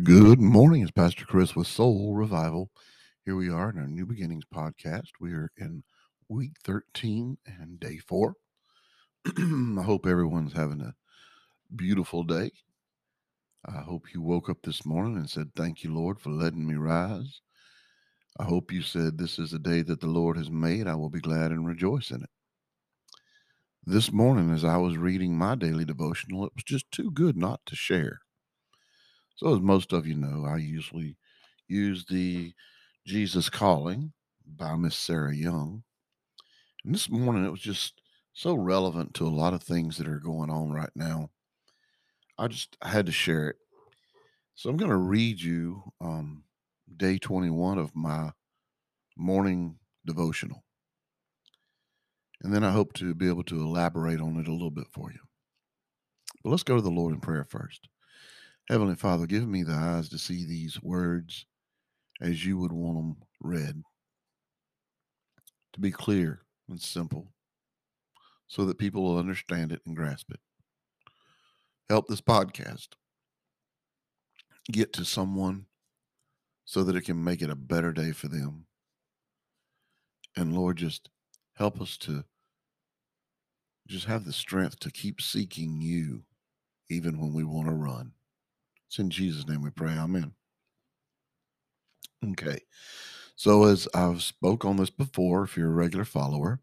Good morning. It's Pastor Chris with Soul Revival. Here we are in our New Beginnings podcast. We are in week 13 and day four. I hope everyone's having a beautiful day. I hope you woke up this morning and said, Thank you, Lord, for letting me rise. I hope you said, This is a day that the Lord has made. I will be glad and rejoice in it. This morning, as I was reading my daily devotional, it was just too good not to share. So, as most of you know, I usually use the Jesus Calling by Miss Sarah Young. And this morning it was just so relevant to a lot of things that are going on right now. I just had to share it. So I'm going to read you um, day 21 of my morning devotional. And then I hope to be able to elaborate on it a little bit for you. But let's go to the Lord in prayer first. Heavenly Father, give me the eyes to see these words as you would want them read, to be clear and simple, so that people will understand it and grasp it. Help this podcast get to someone so that it can make it a better day for them. And Lord, just help us to just have the strength to keep seeking you even when we want to run. It's in Jesus' name we pray. Amen. Okay. So as I've spoke on this before, if you're a regular follower,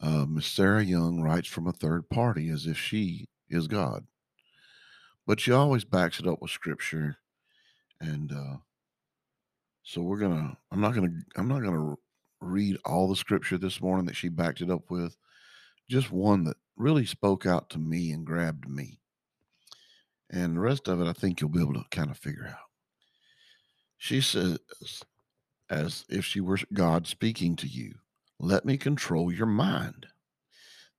uh, Miss Sarah Young writes from a third party as if she is God, but she always backs it up with scripture. And uh, so we're gonna. I'm not gonna. I'm not gonna read all the scripture this morning that she backed it up with. Just one that really spoke out to me and grabbed me. And the rest of it, I think you'll be able to kind of figure out. She says, as if she were God speaking to you, let me control your mind.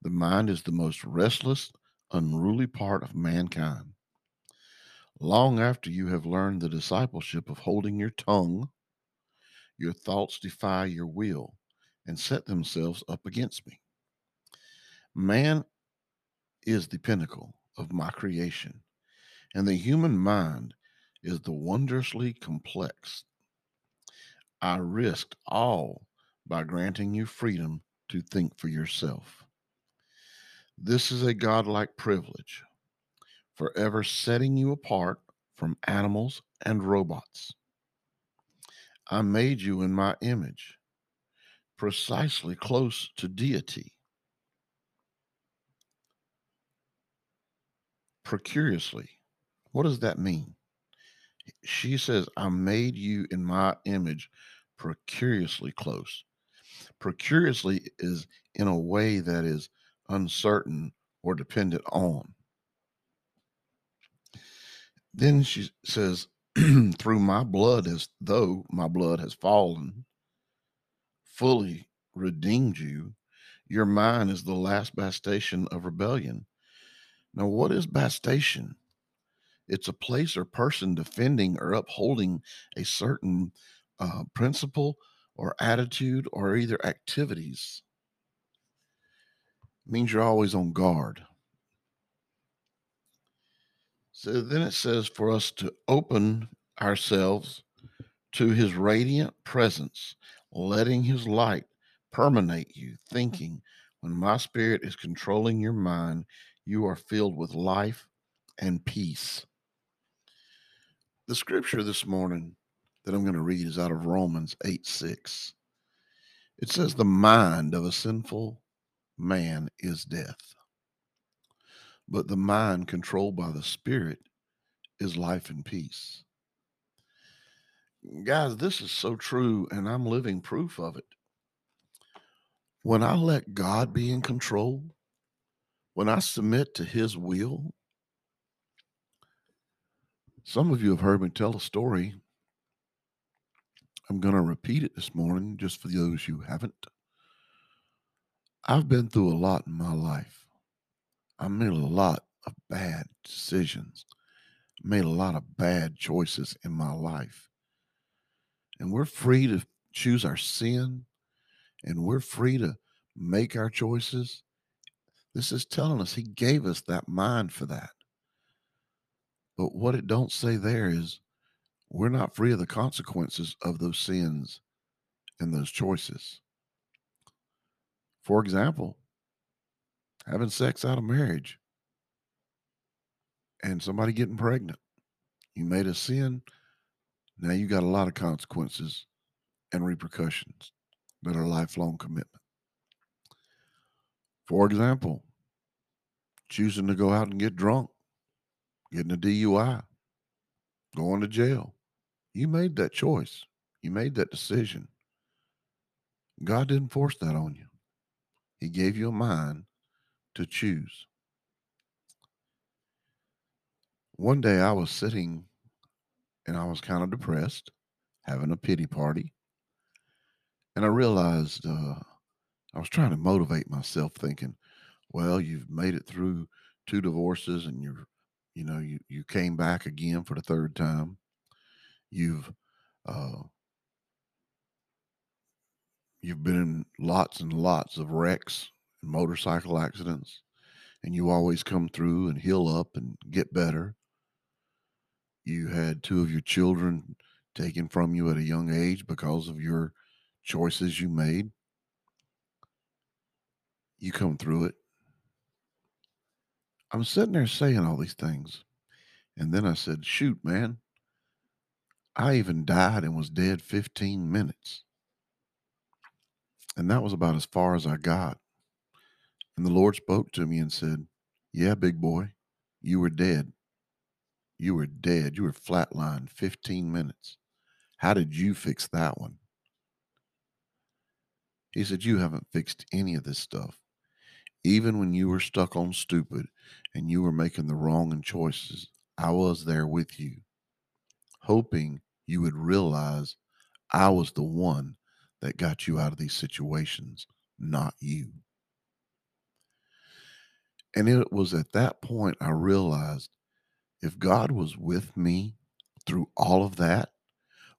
The mind is the most restless, unruly part of mankind. Long after you have learned the discipleship of holding your tongue, your thoughts defy your will and set themselves up against me. Man is the pinnacle of my creation, and the human mind is the wondrously complex. I risked all by granting you freedom to think for yourself. This is a godlike privilege, forever setting you apart from animals and robots. I made you in my image, precisely close to deity. Precuriously, what does that mean? She says, I made you in my image precuriously close. Precuriously is in a way that is uncertain or dependent on. Then she says, through my blood, as though my blood has fallen, fully redeemed you, your mind is the last bastion of rebellion. Now, what is bastion? It's a place or person defending or upholding a certain uh, principle or attitude or either activities. It means you're always on guard. So then it says for us to open ourselves to his radiant presence, letting his light permeate you, thinking when my spirit is controlling your mind, you are filled with life and peace. The scripture this morning that I'm going to read is out of Romans 8 6. It says, The mind of a sinful man is death, but the mind controlled by the Spirit is life and peace. Guys, this is so true, and I'm living proof of it. When I let God be in control, when I submit to His will, some of you have heard me tell a story. I'm going to repeat it this morning just for those who haven't. I've been through a lot in my life. I made a lot of bad decisions, made a lot of bad choices in my life. And we're free to choose our sin and we're free to make our choices. This is telling us he gave us that mind for that. But what it don't say there is we're not free of the consequences of those sins and those choices. For example, having sex out of marriage and somebody getting pregnant. You made a sin. Now you got a lot of consequences and repercussions that are lifelong commitment. For example, choosing to go out and get drunk, getting a DUI, going to jail. You made that choice. You made that decision. God didn't force that on you. He gave you a mind to choose. One day I was sitting and I was kind of depressed, having a pity party. And I realized uh, I was trying to motivate myself, thinking, well, you've made it through two divorces and you're, you know, you, you came back again for the third time. You've, uh, you've been in lots and lots of wrecks and motorcycle accidents, and you always come through and heal up and get better. You had two of your children taken from you at a young age because of your choices you made. You come through it. I'm sitting there saying all these things. And then I said, Shoot, man, I even died and was dead 15 minutes. And that was about as far as I got. And the Lord spoke to me and said, Yeah, big boy, you were dead. You were dead. You were flatlined 15 minutes. How did you fix that one? He said, You haven't fixed any of this stuff. Even when you were stuck on stupid and you were making the wrong choices, I was there with you, hoping you would realize I was the one that got you out of these situations, not you. And it was at that point I realized if God was with me through all of that,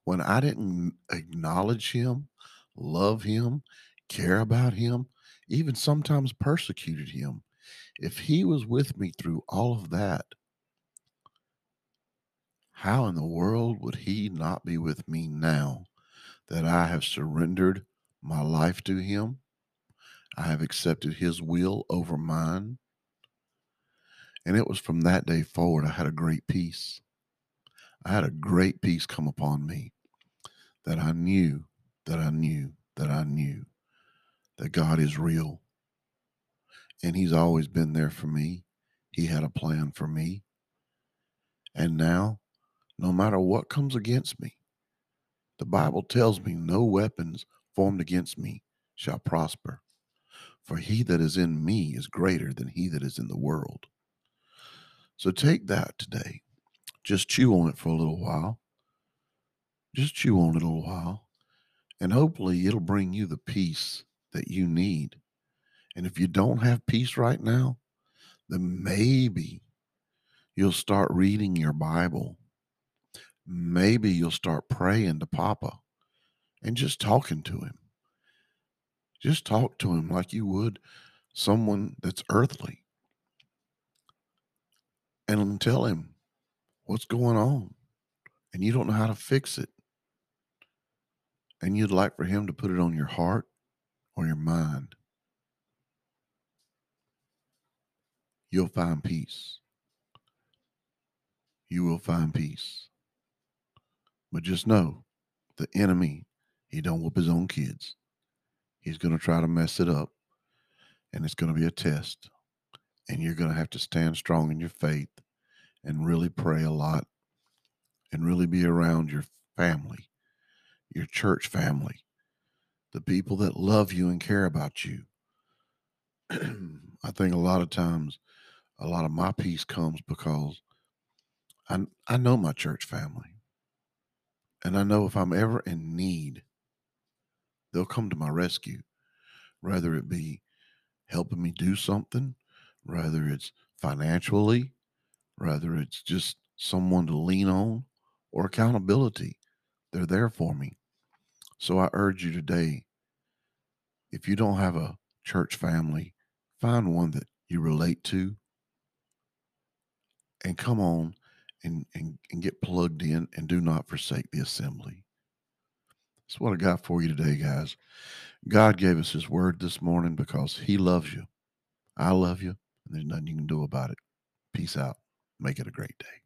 when I didn't acknowledge Him, love Him, care about Him, even sometimes persecuted Him, if He was with me through all of that, how in the world would He not be with me now that I have surrendered my life to Him. I have accepted His will over mine. And it was from that day forward I had a great peace. I had a great peace come upon me that I knew, that I knew, that I knew that God is real. And He's always been there for me. He had a plan for me. And now, no matter what comes against me, the Bible tells me no weapons formed against me shall prosper. For he that is in me is greater than he that is in the world. So take that today. Just chew on it for a little while. Just chew on it a little while. And hopefully it'll bring you the peace that you need. And if you don't have peace right now, then maybe you'll start reading your Bible maybe you'll start praying to Papa and just talking to him. Just talk to him like you would someone that's earthly and tell him what's going on and you don't know how to fix it. And you'd like for him to put it on your heart or your mind. You'll find peace. You will find peace. But just know the enemy, he don't whoop his own kids. He's going to try to mess it up. And it's going to be a test. And you're going to have to stand strong in your faith and really pray a lot and really be around your family, your church family, the people that love you and care about you. I think a lot of times, a lot of my peace comes because I, I know my church family. And I know if I'm ever in need, they'll come to my rescue, whether it be helping me do something, whether it's financially, whether it's just someone to lean on or accountability. They're there for me. So I urge you today if you don't have a church family, find one that you relate to and come on and, and, and get plugged in and do not forsake the assembly. That's what I got for you today, guys. God gave us his word this morning because he loves you. I love you, and there's nothing you can do about it. Peace out. Make it a great day.